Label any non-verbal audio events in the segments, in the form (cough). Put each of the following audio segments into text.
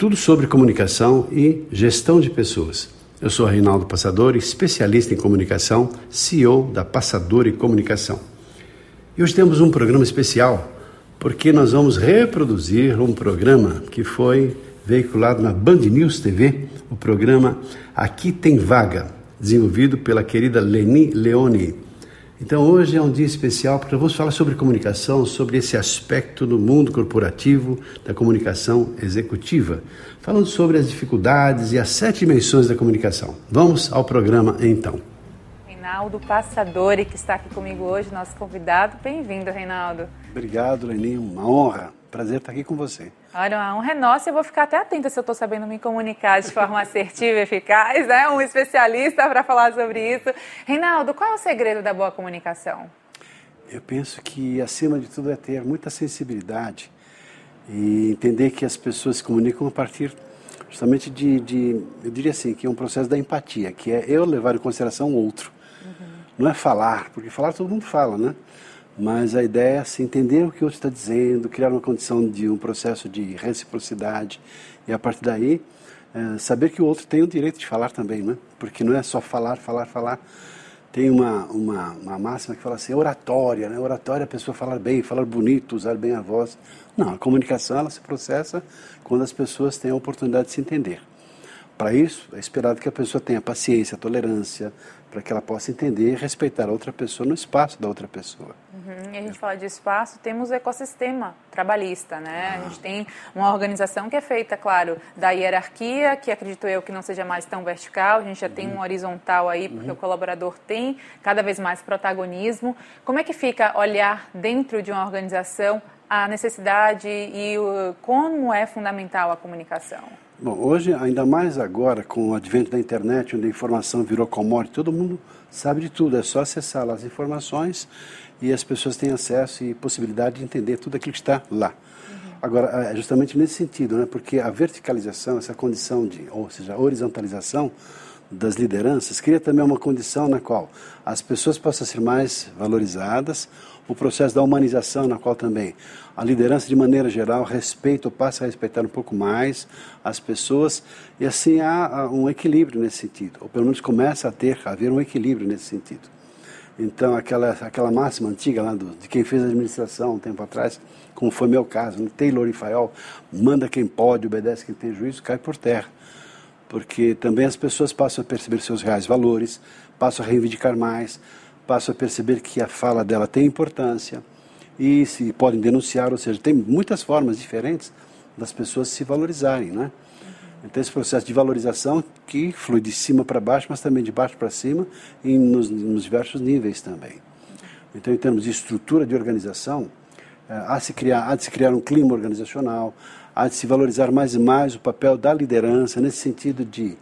Tudo sobre comunicação e gestão de pessoas. Eu sou Reinaldo Passadori, especialista em comunicação, CEO da Passadori Comunicação. E hoje temos um programa especial porque nós vamos reproduzir um programa que foi veiculado na Band News TV, o programa Aqui Tem Vaga, desenvolvido pela querida Leni Leone. Então hoje é um dia especial porque vamos falar sobre comunicação, sobre esse aspecto do mundo corporativo da comunicação executiva, falando sobre as dificuldades e as sete dimensões da comunicação. Vamos ao programa então. Reinaldo Passadori, que está aqui comigo hoje, nosso convidado. Bem-vindo, Reinaldo. Obrigado, Leninho. Uma honra. Prazer estar aqui com você. Olha, a honra é nossa e eu vou ficar até atenta se eu estou sabendo me comunicar de forma (laughs) assertiva e eficaz, né? Um especialista para falar sobre isso. Reinaldo, qual é o segredo da boa comunicação? Eu penso que, acima de tudo, é ter muita sensibilidade e entender que as pessoas se comunicam a partir justamente de, de eu diria assim, que é um processo da empatia, que é eu levar em consideração o outro. Uhum. Não é falar, porque falar todo mundo fala, né? Mas a ideia é assim, entender o que o outro está dizendo, criar uma condição de um processo de reciprocidade e a partir daí é, saber que o outro tem o direito de falar também, né? Porque não é só falar, falar, falar. Tem uma, uma, uma máxima que fala assim, oratória, né? Oratória é a pessoa falar bem, falar bonito, usar bem a voz. Não, a comunicação ela se processa quando as pessoas têm a oportunidade de se entender. Para isso, é esperado que a pessoa tenha paciência, tolerância, para que ela possa entender e respeitar a outra pessoa no espaço da outra pessoa. Uhum. E a gente fala de espaço, temos o ecossistema trabalhista, né? Ah. A gente tem uma organização que é feita, claro, da hierarquia, que acredito eu que não seja mais tão vertical, a gente já uhum. tem um horizontal aí, porque uhum. o colaborador tem cada vez mais protagonismo. Como é que fica olhar dentro de uma organização a necessidade e o, como é fundamental a comunicação? Bom, hoje, ainda mais agora, com o advento da internet, onde a informação virou commodity, todo mundo sabe de tudo, é só acessar lá as informações e as pessoas têm acesso e possibilidade de entender tudo aquilo que está lá. Uhum. Agora, é justamente nesse sentido, né, porque a verticalização, essa condição de, ou seja, a horizontalização das lideranças, cria também uma condição na qual as pessoas possam ser mais valorizadas, o processo da humanização, na qual também a liderança, de maneira geral, respeita ou passa a respeitar um pouco mais as pessoas, e assim há um equilíbrio nesse sentido, ou pelo menos começa a ter, a haver um equilíbrio nesse sentido. Então, aquela, aquela máxima antiga lá do, de quem fez a administração um tempo atrás, como foi meu caso, no Taylor e Fayol, manda quem pode, obedece quem tem juízo, cai por terra. Porque também as pessoas passam a perceber seus reais valores, passam a reivindicar mais, passam a perceber que a fala dela tem importância e se podem denunciar, ou seja, tem muitas formas diferentes das pessoas se valorizarem, né? Então esse processo de valorização que flui de cima para baixo, mas também de baixo para cima e nos, nos, diversos níveis também. Então em termos de estrutura de organização, eh, há, se criar, há de se criar um clima organizacional, há de se valorizar mais e mais o papel da liderança nesse sentido de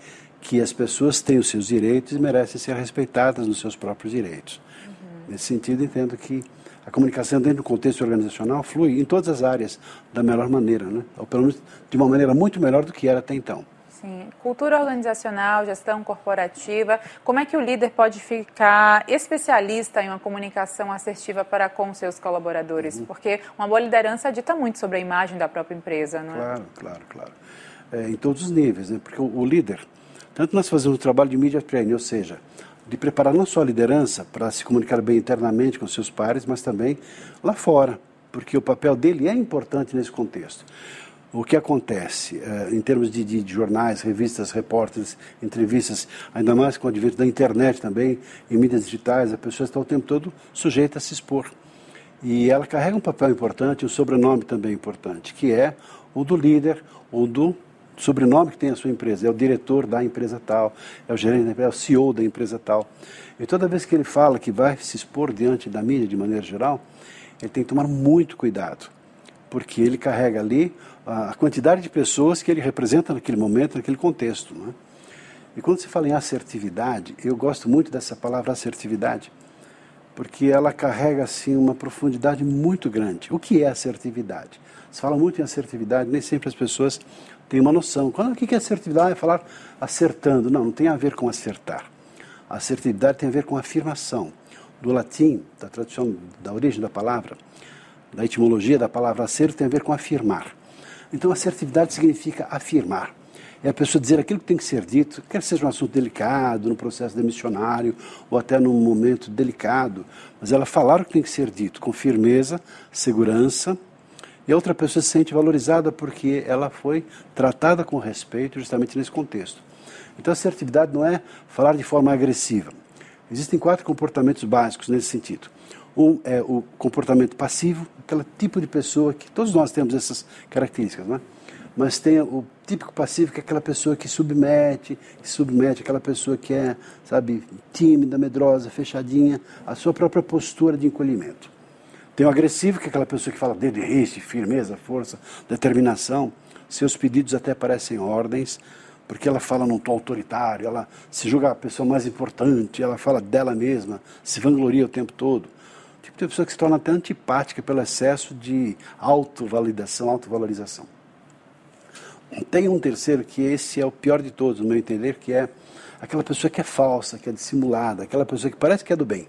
que as pessoas têm os seus direitos e merecem ser respeitadas nos seus próprios direitos. Uhum. Nesse sentido, entendo que a comunicação dentro do contexto organizacional flui em todas as áreas da melhor maneira, né? ou pelo menos de uma maneira muito melhor do que era até então. Sim, cultura organizacional, gestão corporativa. Como é que o líder pode ficar especialista em uma comunicação assertiva para com seus colaboradores? Uhum. Porque uma boa liderança dita muito sobre a imagem da própria empresa, não é? Claro, claro, claro. É, em todos os níveis, né? Porque o, o líder, tanto nós fazemos o trabalho de media training, ou seja, de preparar não só a liderança para se comunicar bem internamente com seus pares, mas também lá fora, porque o papel dele é importante nesse contexto. O que acontece eh, em termos de, de, jornais, revistas, repórteres, entrevistas, ainda mais com o advento da internet também, em mídias digitais, a pessoa está o tempo todo sujeita a se expor. E ela carrega um papel importante, um sobrenome também importante, que é o do líder ou do sobrenome que tem a sua empresa, é o diretor da empresa tal, é o gerente da empresa, é o CEO da empresa tal. E toda vez que ele fala que vai se expor diante da mídia de maneira geral, ele tem que tomar muito cuidado, porque ele carrega ali a quantidade de pessoas que ele representa naquele momento, naquele contexto. Né? E quando se fala em assertividade, eu gosto muito dessa palavra assertividade, porque ela carrega assim uma profundidade muito grande. O que é assertividade? Se fala muito em assertividade, nem sempre as pessoas têm uma noção. Quando, o que é assertividade? É falar acertando. Não, não tem a ver com acertar. Assertividade tem a ver com afirmação. Do latim, da tradução, da origem da palavra, da etimologia da palavra acerto, tem a ver com afirmar. Então, assertividade significa afirmar. É a pessoa dizer aquilo que tem que ser dito, quer seja um assunto delicado, no processo demissionário, ou até num momento delicado, mas ela falar o que tem que ser dito com firmeza, segurança, e a outra pessoa se sente valorizada porque ela foi tratada com respeito justamente nesse contexto. Então, assertividade não é falar de forma agressiva. Existem quatro comportamentos básicos nesse sentido. Um é o comportamento passivo, aquele tipo de pessoa que todos nós temos essas características, não é? Mas tem o típico passivo que é aquela pessoa que submete, que submete, aquela pessoa que é, sabe, tímida, medrosa, fechadinha, a sua própria postura de encolhimento. Tem o agressivo, que é aquela pessoa que fala dedo e firmeza, força, determinação. Seus pedidos até parecem ordens, porque ela fala num tom autoritário, ela se julga a pessoa mais importante, ela fala dela mesma, se vangloria o tempo todo. Tipo de pessoa que se torna até antipática pelo excesso de autovalidação, autovalorização. Tem um terceiro que esse é o pior de todos, no meu entender, que é aquela pessoa que é falsa, que é dissimulada, aquela pessoa que parece que é do bem,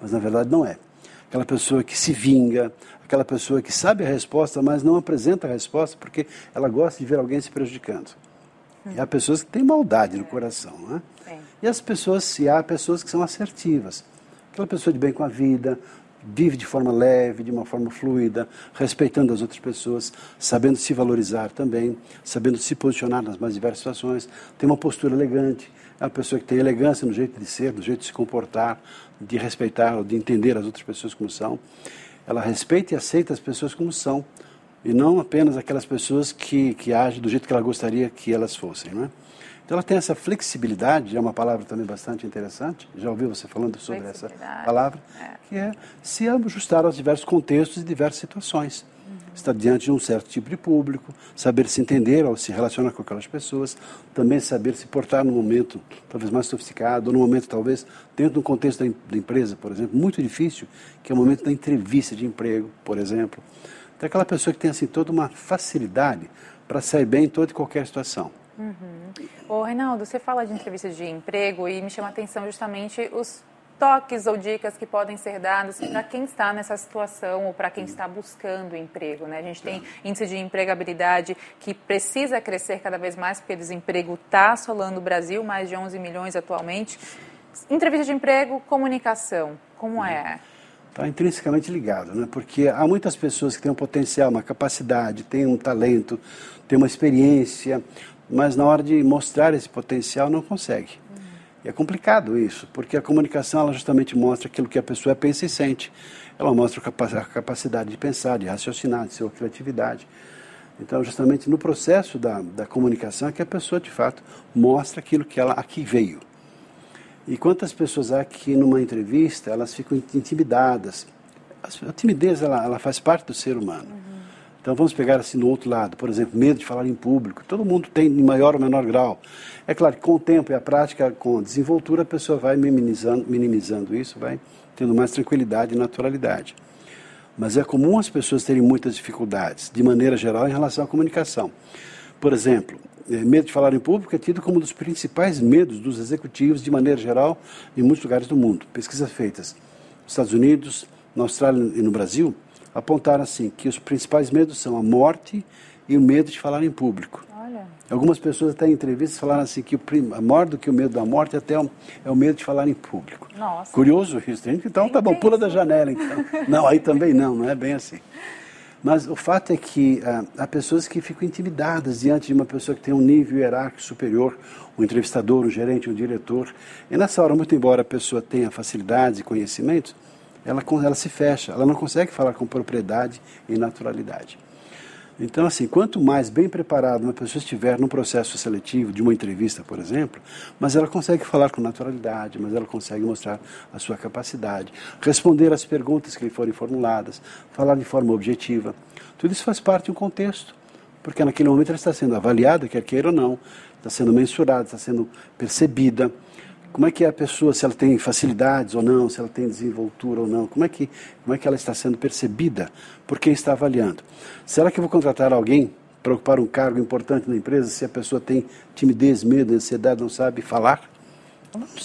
mas na verdade não é. Aquela pessoa que se vinga, aquela pessoa que sabe a resposta, mas não apresenta a resposta porque ela gosta de ver alguém se prejudicando. E há pessoas que têm maldade no coração, né? E as pessoas, e há pessoas que são assertivas. Aquela pessoa de bem com a vida, vive de forma leve, de uma forma fluida, respeitando as outras pessoas, sabendo se valorizar também, sabendo se posicionar nas mais diversas situações, tem uma postura elegante, é uma pessoa que tem elegância no jeito de ser, no jeito de se comportar, de respeitar, de entender as outras pessoas como são. Ela respeita e aceita as pessoas como são, e não apenas aquelas pessoas que, que agem do jeito que ela gostaria que elas fossem. Não é? Então ela tem essa flexibilidade, é uma palavra também bastante interessante, já ouviu você falando sobre essa palavra, é. que é se ajustar aos diversos contextos e diversas situações. Uhum. Estar diante de um certo tipo de público, saber se entender ao se relacionar com aquelas pessoas, também saber se portar num momento talvez mais sofisticado, ou num momento talvez dentro de um contexto da, da empresa, por exemplo, muito difícil, que é o momento da entrevista de emprego, por exemplo tem aquela pessoa que tem assim toda uma facilidade para sair bem em toda e qualquer situação. Uhum. Ô, Reinaldo, você fala de entrevista de emprego e me chama a atenção justamente os toques ou dicas que podem ser dados para quem está nessa situação ou para quem está buscando emprego. Né? A gente tem índice de empregabilidade que precisa crescer cada vez mais, porque o desemprego está assolando o Brasil, mais de 11 milhões atualmente. Entrevista de emprego, comunicação, como é? está intrinsecamente ligado, né? porque há muitas pessoas que têm um potencial, uma capacidade, têm um talento, têm uma experiência, mas na hora de mostrar esse potencial não consegue. E é complicado isso, porque a comunicação ela justamente mostra aquilo que a pessoa pensa e sente. Ela mostra a capacidade de pensar, de raciocinar, de sua criatividade. Então, justamente no processo da, da comunicação é que a pessoa, de fato, mostra aquilo que ela aqui veio. E quantas pessoas há que numa entrevista elas ficam intimidadas? A timidez ela, ela faz parte do ser humano. Então vamos pegar assim no outro lado, por exemplo, medo de falar em público. Todo mundo tem em maior ou menor grau. É claro que com o tempo e a prática, com a desenvoltura, a pessoa vai minimizando, minimizando isso, vai tendo mais tranquilidade e naturalidade. Mas é comum as pessoas terem muitas dificuldades, de maneira geral, em relação à comunicação. Por exemplo, é, medo de falar em público é tido como um dos principais medos dos executivos, de maneira geral, em muitos lugares do mundo. Pesquisas feitas nos Estados Unidos, na Austrália e no Brasil apontaram assim que os principais medos são a morte e o medo de falar em público. Olha. Algumas pessoas até em entrevistas falaram assim que o maior do que o medo da morte até é o medo de falar em público. Nossa. Curioso isso, então tá bom, pula da janela então. (laughs) Não, aí também não, não é bem assim. Mas o fato é que ah, há pessoas que ficam intimidadas diante de uma pessoa que tem um nível hierárquico superior, um entrevistador, um gerente, um diretor. E nessa hora, muito embora a pessoa tenha facilidades e conhecimentos, ela, ela se fecha, ela não consegue falar com propriedade e naturalidade. Então, assim, quanto mais bem preparada uma pessoa estiver no processo seletivo de uma entrevista, por exemplo, mas ela consegue falar com naturalidade, mas ela consegue mostrar a sua capacidade, responder às perguntas que lhe forem formuladas, falar de forma objetiva. Tudo isso faz parte de um contexto. porque naquele momento ela está sendo avaliada, quer queira ou não, está sendo mensurada, está sendo percebida. Como é que é a pessoa, se ela tem facilidades ou não, se ela tem desenvoltura ou não, como é que, como é que ela está sendo percebida por quem está avaliando? Será que eu vou contratar alguém para ocupar um cargo importante na empresa se a pessoa tem timidez, medo, ansiedade, não sabe falar?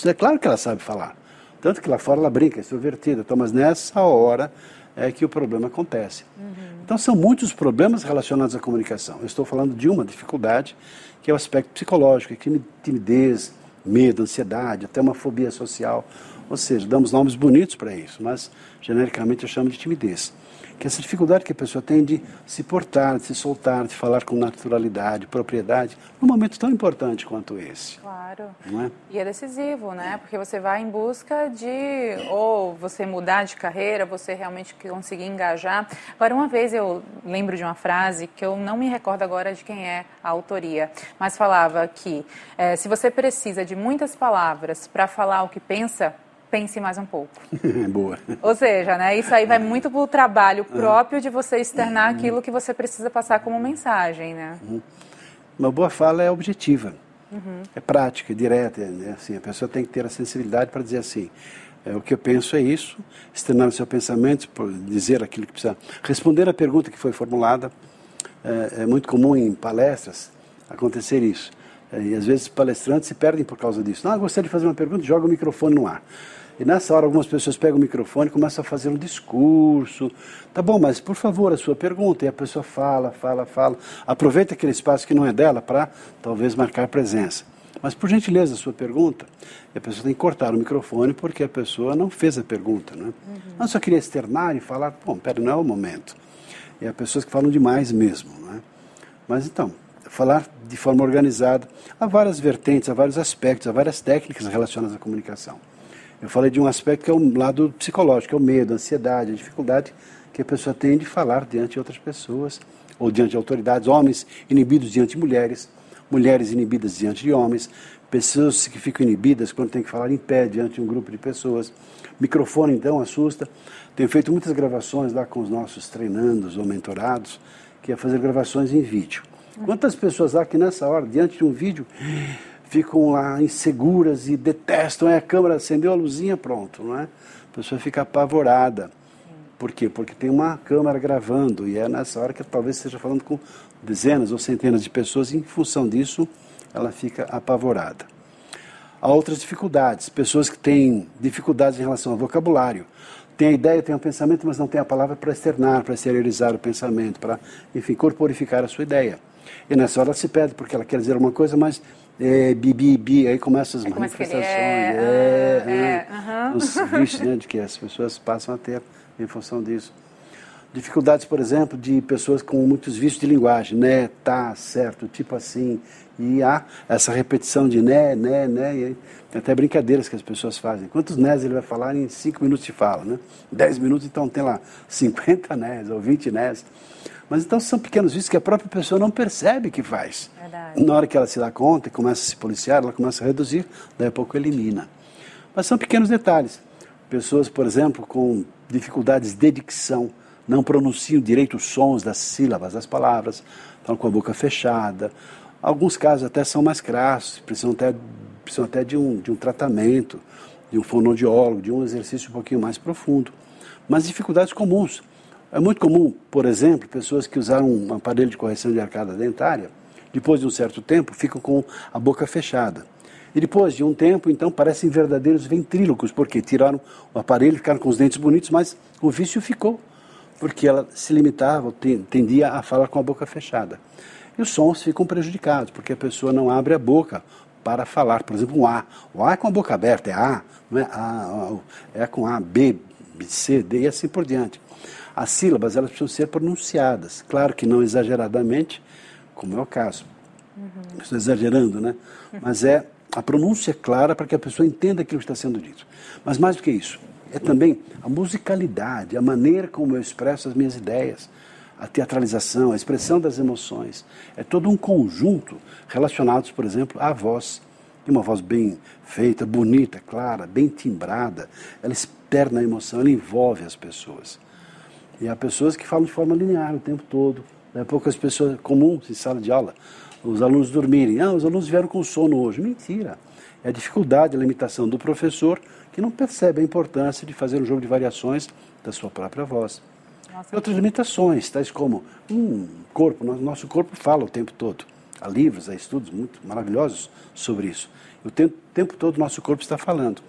É claro que ela sabe falar. Tanto que lá fora ela brinca, é extrovertida. Então, mas nessa hora é que o problema acontece. Uhum. Então, são muitos problemas relacionados à comunicação. Eu estou falando de uma dificuldade, que é o aspecto psicológico, é timidez, medo, ansiedade, até uma fobia social. Ou seja, damos nomes bonitos para isso, mas genericamente eu chamo de timidez que essa dificuldade que a pessoa tem de se portar, de se soltar, de falar com naturalidade, propriedade, num momento tão importante quanto esse. Claro. Não é? E é decisivo, né? Porque você vai em busca de ou você mudar de carreira, você realmente conseguir engajar. Agora, uma vez eu lembro de uma frase que eu não me recordo agora de quem é a autoria, mas falava que é, se você precisa de muitas palavras para falar o que pensa, pense mais um pouco. (laughs) Boa. Ou seja, né, isso aí vai muito para o trabalho próprio de você externar uhum. aquilo que você precisa passar como mensagem, né? Uhum. Uma boa fala é objetiva, uhum. é prática, é direta, né? assim, a pessoa tem que ter a sensibilidade para dizer assim, é, o que eu penso é isso, externar o seu pensamento, dizer aquilo que precisa, responder a pergunta que foi formulada, é, é muito comum em palestras acontecer isso. É, e às vezes palestrantes se perdem por causa disso. Não, eu gostaria de fazer uma pergunta, joga o microfone no ar. E nessa hora algumas pessoas pegam o microfone e começam a fazer um discurso. Tá bom, mas por favor, a sua pergunta. E a pessoa fala, fala, fala. Aproveita aquele espaço que não é dela para talvez marcar presença. Mas por gentileza, a sua pergunta. E a pessoa tem que cortar o microfone porque a pessoa não fez a pergunta. Né? Uhum. Não só queria externar e falar, bom, pera, não é o momento. E há pessoas que falam demais mesmo. Né? Mas então, falar de forma organizada. Há várias vertentes, há vários aspectos, há várias técnicas relacionadas à comunicação. Eu falei de um aspecto que é o lado psicológico, é o medo, a ansiedade, a dificuldade que a pessoa tem de falar diante de outras pessoas, ou diante de autoridades, homens inibidos diante de mulheres, mulheres inibidas diante de homens, pessoas que ficam inibidas quando tem que falar em pé diante de um grupo de pessoas. Microfone, então, assusta. Tenho feito muitas gravações lá com os nossos treinandos ou mentorados, que é fazer gravações em vídeo. Quantas pessoas lá que nessa hora, diante de um vídeo, ficam lá inseguras e detestam, é a câmera acendeu a luzinha, pronto, não é? A pessoa fica apavorada. Por quê? Porque tem uma câmera gravando e é nessa hora que talvez esteja falando com dezenas ou centenas de pessoas e em função disso ela fica apavorada. Há outras dificuldades, pessoas que têm dificuldades em relação ao vocabulário. Tem a ideia, tem o um pensamento, mas não tem a palavra para externar, para exteriorizar o pensamento, para, enfim, corporificar a sua ideia. E nessa hora ela se perde porque ela quer dizer uma coisa, mas é, bi, bi, bi, aí começam as manifestações, é, é, é, é os vícios né, de que as pessoas passam a ter em função disso. Dificuldades, por exemplo, de pessoas com muitos vícios de linguagem, né, tá, certo, tipo assim, e há essa repetição de né, né, né, e tem até brincadeiras que as pessoas fazem. Quantos nés ele vai falar em cinco minutos de fala, né? Dez minutos, então tem lá 50 nés ou 20 nés. Mas então são pequenos vícios que a própria pessoa não percebe que faz. Verdade. Na hora que ela se dá conta e começa a se policiar, ela começa a reduzir, daí a pouco elimina. Mas são pequenos detalhes. Pessoas, por exemplo, com dificuldades de dicção, não pronunciam direito os sons das sílabas das palavras, estão com a boca fechada. Alguns casos até são mais crassos, precisam até, precisam até de, um, de um tratamento, de um fonoaudiólogo, de um exercício um pouquinho mais profundo. Mas dificuldades comuns. É muito comum, por exemplo, pessoas que usaram um aparelho de correção de arcada dentária, depois de um certo tempo, ficam com a boca fechada. E depois de um tempo, então, parecem verdadeiros ventrílocos, porque tiraram o aparelho, ficaram com os dentes bonitos, mas o vício ficou, porque ela se limitava, tendia a falar com a boca fechada. E os sons ficam prejudicados, porque a pessoa não abre a boca para falar, por exemplo, um A. O A é com a boca aberta, é A, não é A, é com A, B, C, D e assim por diante. As sílabas elas precisam ser pronunciadas, claro que não exageradamente, como é o caso. Uhum. Estou exagerando, né? Mas é a pronúncia clara para que a pessoa entenda aquilo que está sendo dito. Mas mais do que isso, é também a musicalidade, a maneira como eu expresso as minhas ideias, a teatralização, a expressão das emoções. É todo um conjunto relacionados, por exemplo, à voz. E uma voz bem feita, bonita, clara, bem timbrada, ela externa a emoção, ela envolve as pessoas. E há pessoas que falam de forma linear o tempo todo, Daqui a pouco as pessoas comuns em sala de aula, os alunos dormirem. Ah, os alunos vieram com sono hoje. Mentira. É a dificuldade, a limitação do professor que não percebe a importância de fazer um jogo de variações da sua própria voz. Nossa, e outras limitações, tais como um corpo, nosso corpo fala o tempo todo. Há livros, há estudos muito maravilhosos sobre isso. O tempo, tempo todo nosso corpo está falando.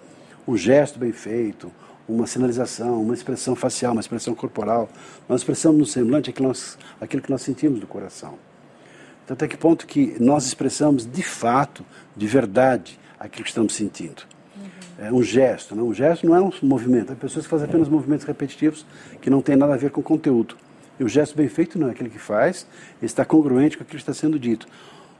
Um gesto bem feito, uma sinalização, uma expressão facial, uma expressão corporal. Nós expressamos no semblante aquilo, nós, aquilo que nós sentimos do coração. Então, até que ponto que nós expressamos de fato, de verdade, aquilo que estamos sentindo. Uhum. É um gesto, né? um gesto não é um movimento. Há pessoas que fazem apenas movimentos repetitivos que não têm nada a ver com o conteúdo. E o gesto bem feito não é aquele que faz, está congruente com aquilo que está sendo dito.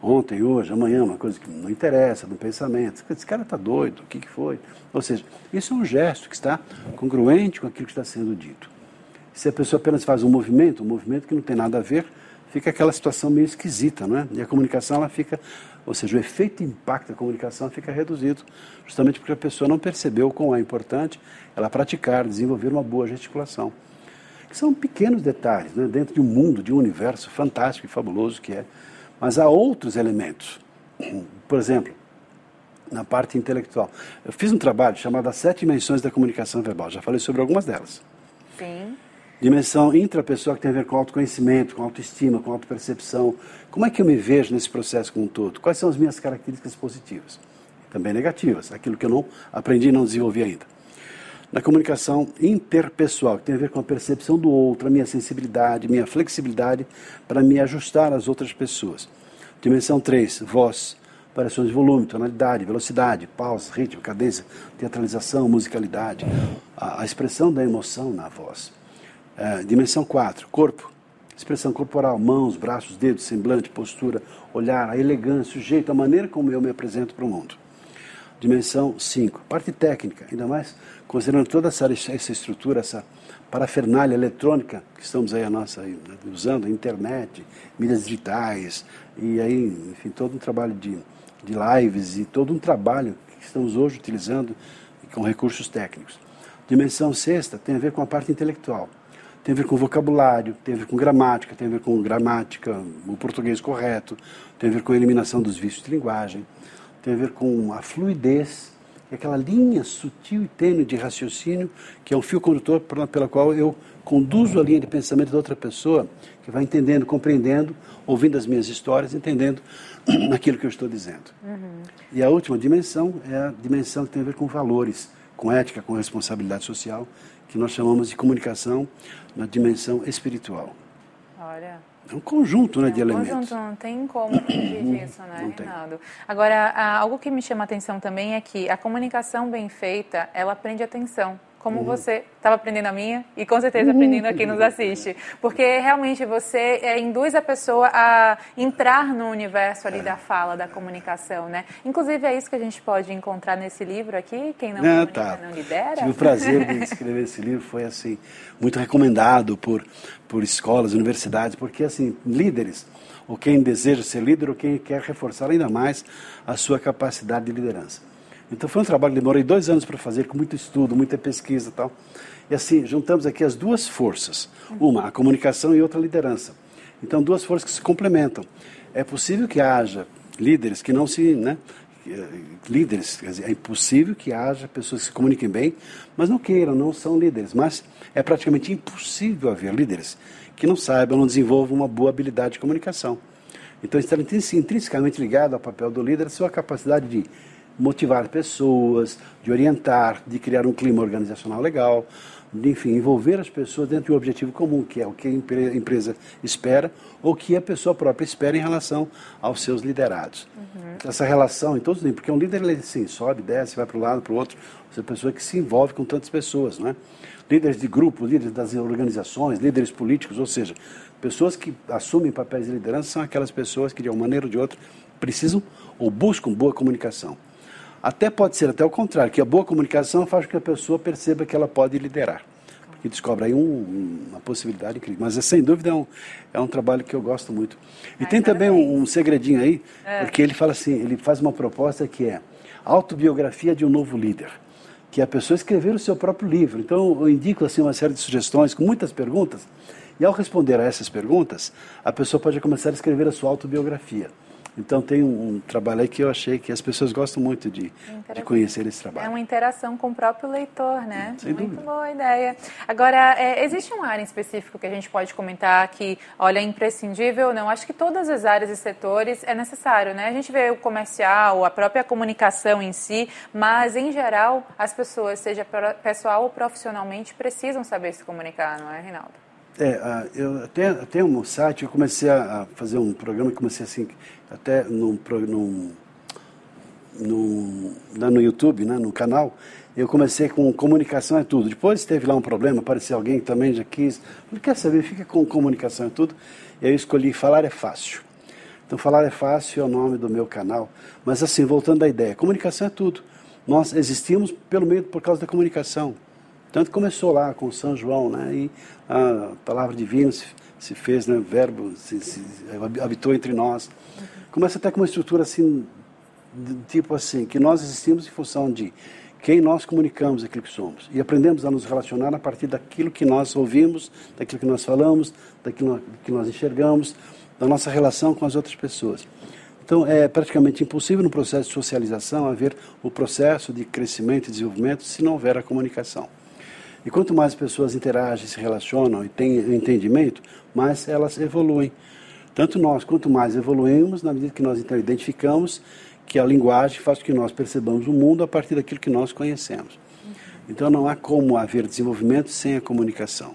Ontem, hoje, amanhã, uma coisa que não interessa, do pensamento. Esse cara está doido, o que, que foi? Ou seja, isso é um gesto que está congruente com aquilo que está sendo dito. Se a pessoa apenas faz um movimento, um movimento que não tem nada a ver, fica aquela situação meio esquisita, não é? E a comunicação, ela fica, ou seja, o efeito impacto da comunicação fica reduzido, justamente porque a pessoa não percebeu como é importante ela praticar, desenvolver uma boa gesticulação. Que são pequenos detalhes, né? dentro de um mundo, de um universo fantástico e fabuloso que é. Mas há outros elementos. Por exemplo, na parte intelectual. Eu fiz um trabalho chamado As Sete Dimensões da Comunicação Verbal. Já falei sobre algumas delas. Sim dimensão intrapessoal que tem a ver com autoconhecimento, com autoestima, com autopercepção. Como é que eu me vejo nesse processo como um todo? Quais são as minhas características positivas? Também negativas, aquilo que eu não aprendi e não desenvolvi ainda. Na comunicação interpessoal, que tem a ver com a percepção do outro, a minha sensibilidade, minha flexibilidade para me ajustar às outras pessoas. Dimensão 3, voz, variações de volume, tonalidade, velocidade, pausa, ritmo, cadência, teatralização, musicalidade, a, a expressão da emoção na voz. É, dimensão 4, corpo. Expressão corporal, mãos, braços, dedos, semblante, postura, olhar, a elegância, o jeito, a maneira como eu me apresento para o mundo. Dimensão 5, parte técnica, ainda mais considerando toda essa, essa estrutura, essa parafernália eletrônica que estamos aí a nossa aí, né, usando, internet, mídias digitais e aí, enfim, todo um trabalho de, de lives e todo um trabalho que estamos hoje utilizando com recursos técnicos. Dimensão sexta tem a ver com a parte intelectual tem a ver com vocabulário, tem a ver com gramática, tem a ver com gramática, o português correto, tem a ver com a eliminação dos vícios de linguagem, tem a ver com a fluidez, é aquela linha sutil e tênue de raciocínio que é um fio condutor pela qual eu conduzo a linha de pensamento da outra pessoa, que vai entendendo, compreendendo, ouvindo as minhas histórias, entendendo (clears throat) aquilo que eu estou dizendo. Uhum. E a última dimensão é a dimensão que tem a ver com valores, com ética, com responsabilidade social, que nós chamamos de comunicação na dimensão espiritual. Olha. É um conjunto né, é um de elementos. Conjunto, não tem como fugir disso, né, Reinaldo? Agora, algo que me chama a atenção também é que a comunicação bem feita, ela prende atenção como uhum. você estava aprendendo a minha e com certeza uhum. aprendendo a quem nos assiste. Porque realmente você é, induz a pessoa a entrar no universo ali é. da fala, da comunicação, né? Inclusive é isso que a gente pode encontrar nesse livro aqui, quem não ah, tá. não lidera. Tive o prazer de escrever esse livro, foi assim, muito recomendado por, por escolas, universidades, porque assim, líderes, ou quem deseja ser líder, ou quem quer reforçar ainda mais a sua capacidade de liderança. Então foi um trabalho que demorei dois anos para fazer, com muito estudo, muita pesquisa e tal. E assim, juntamos aqui as duas forças. Uma, a comunicação e outra, a liderança. Então, duas forças que se complementam. É possível que haja líderes que não se... Né, líderes, quer dizer, é impossível que haja pessoas que se comuniquem bem, mas não queiram, não são líderes. Mas é praticamente impossível haver líderes que não saibam, não desenvolvam uma boa habilidade de comunicação. Então, está intrinsecamente ligado ao papel do líder, a sua capacidade de motivar pessoas, de orientar, de criar um clima organizacional legal, de, enfim, envolver as pessoas dentro de um objetivo comum, que é o que a empresa espera ou que a pessoa própria espera em relação aos seus liderados. Uhum. Essa relação em todos os porque um líder ele assim, sobe, desce, vai para um lado, para o outro, você é uma pessoa que se envolve com tantas pessoas, não é? Líderes de grupo, líderes das organizações, líderes políticos, ou seja, pessoas que assumem papéis de liderança são aquelas pessoas que de uma maneira ou de outra precisam ou buscam boa comunicação. Até pode ser até o contrário, que a boa comunicação faz com que a pessoa perceba que ela pode liderar. Porque descobre aí um, uma possibilidade incrível. Mas, sem dúvida, é um, é um trabalho que eu gosto muito. E Ai, tem também um, um, segredinho aí, é. porque ele fala assim, ele faz uma proposta que é autobiografia de um novo líder que é a pessoa escrever o seu próprio livro. Então, eu indico assim uma série de sugestões com muitas perguntas E ao responder a essas perguntas, a pessoa pode começar a escrever a sua autobiografia. Então tem um, um, trabalho aí que eu achei que as pessoas gostam muito de, de conhecer esse trabalho. É uma interação com o próprio leitor, né? Sem muito dúvida. boa ideia. Agora, é, existe uma área em específico que a gente pode comentar que, olha, é imprescindível? Não, acho que todas as áreas e setores é necessário, né? A gente vê o comercial, a própria comunicação em si, mas em geral as pessoas, seja pessoal ou profissionalmente, precisam saber se comunicar, não é, Reinaldo? É, eu até, até um site, eu comecei a fazer um programa, comecei assim, até num, num, num, lá no YouTube, né, no canal, eu comecei com comunicação é tudo. Depois teve lá um problema, apareceu alguém que também já quis. Falei, quer saber, fica com comunicação é tudo. E eu escolhi falar é fácil. Então falar é fácil é o nome do meu canal. Mas assim, voltando à ideia, comunicação é tudo. Nós existimos pelo meio por causa da comunicação. Tanto começou lá com São João, né? E a palavra divina se, se fez, né? Verbo se, se, habitou entre nós. Começa até com uma estrutura assim, tipo assim, que nós existimos em função de quem nós comunicamos aquilo que somos. E aprendemos a nos relacionar a partir daquilo que nós ouvimos, daquilo que nós falamos, daquilo que nós enxergamos, da nossa relação com as outras pessoas. Então, é praticamente impossível no processo de socialização haver o processo de crescimento e desenvolvimento se não houver a comunicação. E quanto mais as pessoas interagem, se relacionam e têm entendimento, mais elas evoluem. Tanto nós, quanto mais evoluímos, na medida que nós então identificamos que a linguagem faz com que nós percebamos o mundo a partir daquilo que nós conhecemos. Então não há como haver desenvolvimento sem a comunicação.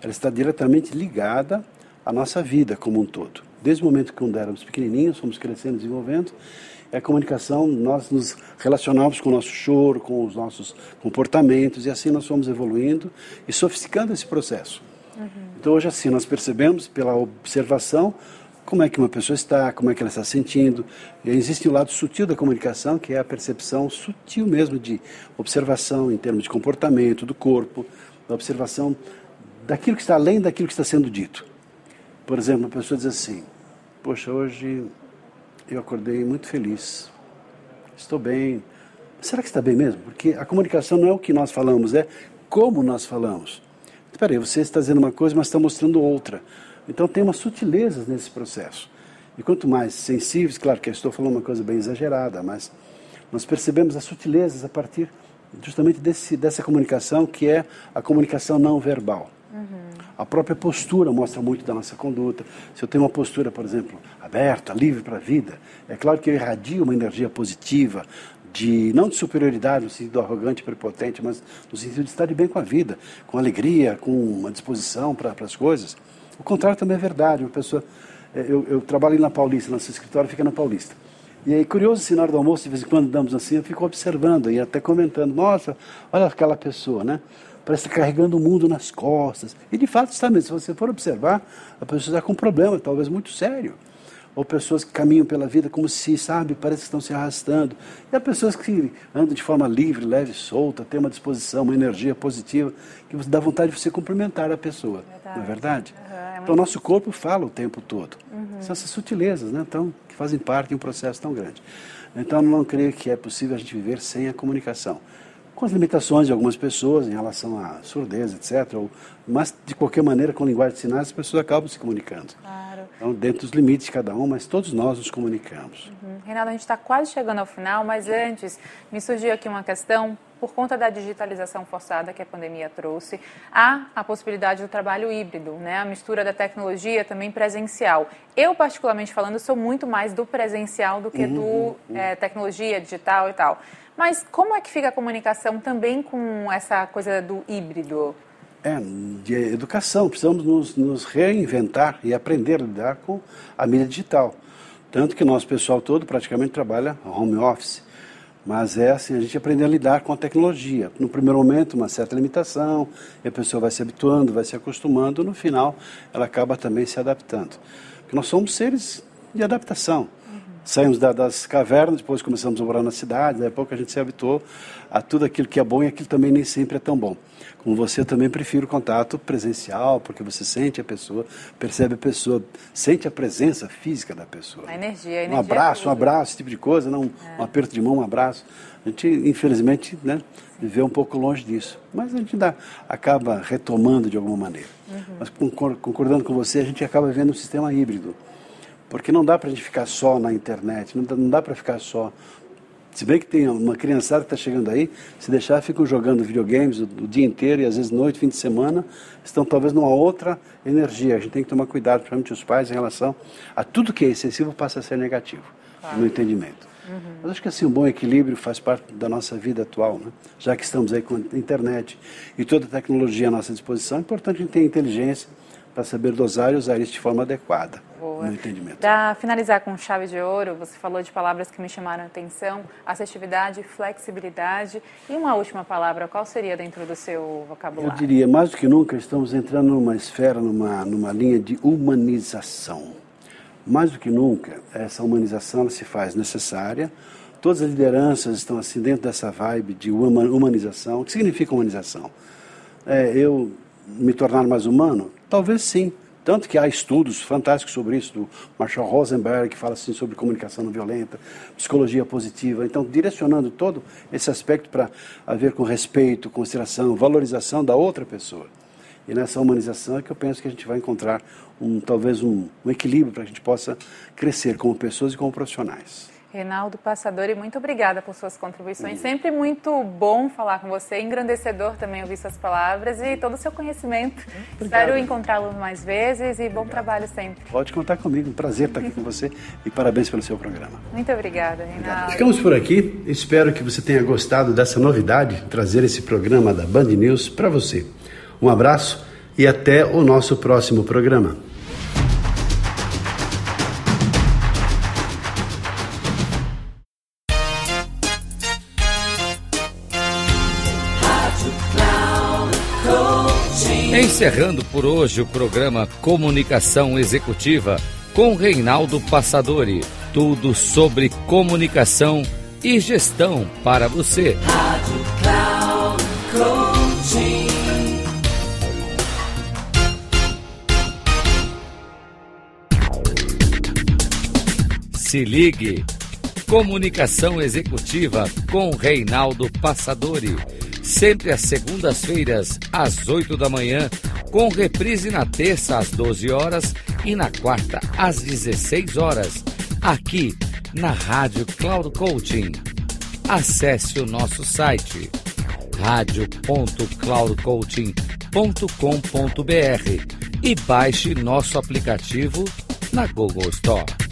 Ela está diretamente ligada à nossa vida como um todo. Desde o momento que quando éramos pequenininhos, fomos crescendo, desenvolvendo, é a comunicação, nós nos relacionamos com o nosso choro, com os nossos comportamentos, e assim nós fomos evoluindo e sofisticando esse processo. Uhum. Então, hoje, assim, nós percebemos pela observação como é que uma pessoa está, como é que ela está sentindo. E existe o um lado sutil da comunicação, que é a percepção sutil mesmo de observação em termos de comportamento do corpo, da observação daquilo que está além daquilo que está sendo dito. Por exemplo, uma pessoa diz assim: Poxa, hoje eu acordei muito feliz. Estou bem. Será que está bem mesmo? Porque a comunicação não é o que nós falamos, é como nós falamos. Espera aí, você está dizendo uma coisa, mas está mostrando outra. Então tem umas sutilezas nesse processo. E quanto mais sensíveis, claro que eu estou falando uma coisa bem exagerada, mas nós percebemos as sutilezas a partir justamente desse, dessa comunicação que é a comunicação não verbal. A própria postura mostra muito da nossa conduta. Se eu tenho uma postura, por exemplo, aberta, livre para a vida, é claro que eu irradio uma energia positiva, de não de superioridade no sentido arrogante, prepotente, mas no sentido de estar de bem com a vida, com alegria, com uma disposição para as coisas. O contrário também é verdade. Uma pessoa, é, eu, eu trabalho na Paulista, nosso escritório fica na Paulista. E aí, curioso, se na hora do almoço, de vez em quando damos assim, eu fico observando e até comentando, nossa, olha aquela pessoa, né? Parece estar carregando o mundo nas costas. E de fato está mesmo. Se você for observar, a pessoa está com um problema, talvez muito sério ou pessoas que caminham pela vida como se, sabe, parece que estão se arrastando. E há pessoas que andam de forma livre, leve, solta, têm uma disposição, uma energia positiva, que dá vontade de você cumprimentar a pessoa. Verdade. Não é verdade? Uhum, é então, o nosso corpo fala o tempo todo. Uhum. São essas sutilezas, né? Então, que fazem parte de um processo tão grande. Então, não creio que é possível a gente viver sem a comunicação com as limitações de algumas pessoas em relação à surdez, etc. Ou, mas, de qualquer maneira, com linguagem de sinais, as pessoas acabam se comunicando. Claro. Então, dentro dos limites de cada um, mas todos nós nos comunicamos. Uhum. Renato, a gente está quase chegando ao final, mas antes, me surgiu aqui uma questão. Por conta da digitalização forçada que a pandemia trouxe, há a possibilidade do trabalho híbrido, né? a mistura da tecnologia também presencial. Eu, particularmente falando, sou muito mais do presencial do que uhum, do. É, tecnologia digital e tal. Mas como é que fica a comunicação também com essa coisa do híbrido? É, de educação. Precisamos nos, nos reinventar e aprender a lidar com a mídia digital. Tanto que nosso pessoal todo praticamente trabalha home office. Mas é assim, a gente aprende a lidar com a tecnologia. No primeiro momento, uma certa limitação, a pessoa vai se habituando, vai se acostumando, no final, ela acaba também se adaptando. Porque nós somos seres de adaptação. Saímos da, das cavernas, depois começamos a morar na cidade, daí a pouco a gente se habituou a tudo aquilo que é bom e aquilo também nem sempre é tão bom. Como você, eu também prefiro o contato presencial, porque você sente a pessoa, percebe a pessoa, sente a presença física da pessoa. A energia, a energia Um abraço, é um abraço, esse tipo de coisa, não é. um aperto de mão, um abraço. A gente, infelizmente, né, viveu um pouco longe disso. Mas a gente dá, acaba retomando de alguma maneira. Uhum. Mas concordando com você, a gente acaba vivendo um sistema híbrido. Porque não dá para a gente ficar só na internet, não dá, dá para ficar só se bem que tem uma criançada que está chegando aí, se deixar, ficam jogando videogames o, o, dia inteiro e às vezes noite, fim de semana, estão talvez numa outra energia. A gente tem que tomar cuidado, principalmente os pais, em relação a tudo que é excessivo passa a ser negativo, claro. no entendimento. Uhum. Mas acho que assim, um bom equilíbrio faz parte da nossa vida atual, né? já que estamos aí com a internet e toda a tecnologia à nossa disposição, é importante a gente ter inteligência para saber dosar e usar isso de forma adequada Boa. no entendimento. Para finalizar com chave de ouro, você falou de palavras que me chamaram a atenção, assertividade, flexibilidade e uma última palavra, qual seria dentro do seu vocabulário? Eu diria, mais do que nunca, estamos entrando numa esfera, numa, numa linha de humanização. Mais do que nunca, essa humanização se faz necessária, todas as lideranças estão assim dentro dessa vibe de humanização. O que significa humanização? É, eu me tornar mais humano? Talvez sim. Tanto que há estudos fantásticos sobre isso, do Marshall Rosenberg, que fala assim sobre comunicação não violenta, psicologia positiva. Então, direcionando todo esse aspecto para haver com respeito, consideração, valorização da outra pessoa. E nessa humanização é que eu penso que a gente vai encontrar um, talvez um, um equilíbrio para que a gente possa crescer como pessoas e como profissionais. Reinaldo Passadori, muito obrigada por suas contribuições. Sempre muito bom falar com você, engrandecedor também ouvir suas palavras e todo o seu conhecimento. Obrigado. Espero encontrá-lo mais vezes e bom trabalho sempre. Pode contar comigo, um prazer estar aqui com você e parabéns pelo seu programa. Muito obrigada, Reinaldo. Ficamos por aqui. Espero que você tenha gostado dessa novidade, trazer esse programa da Band News para você. Um abraço e até o nosso próximo programa. Encerrando por hoje o programa Comunicação Executiva com Reinaldo Passadori. Tudo sobre comunicação e gestão para você. Rádio Cloud Coaching. Se ligue. Comunicação Executiva com Reinaldo Passadori sempre às segundas-feiras, às 8 da manhã, com reprise na terça às 12 horas e na quarta às 16 horas, aqui na Rádio Cloud Coaching. Acesse o nosso site radio.cloudcoaching.com.br e baixe nosso aplicativo na Google Store.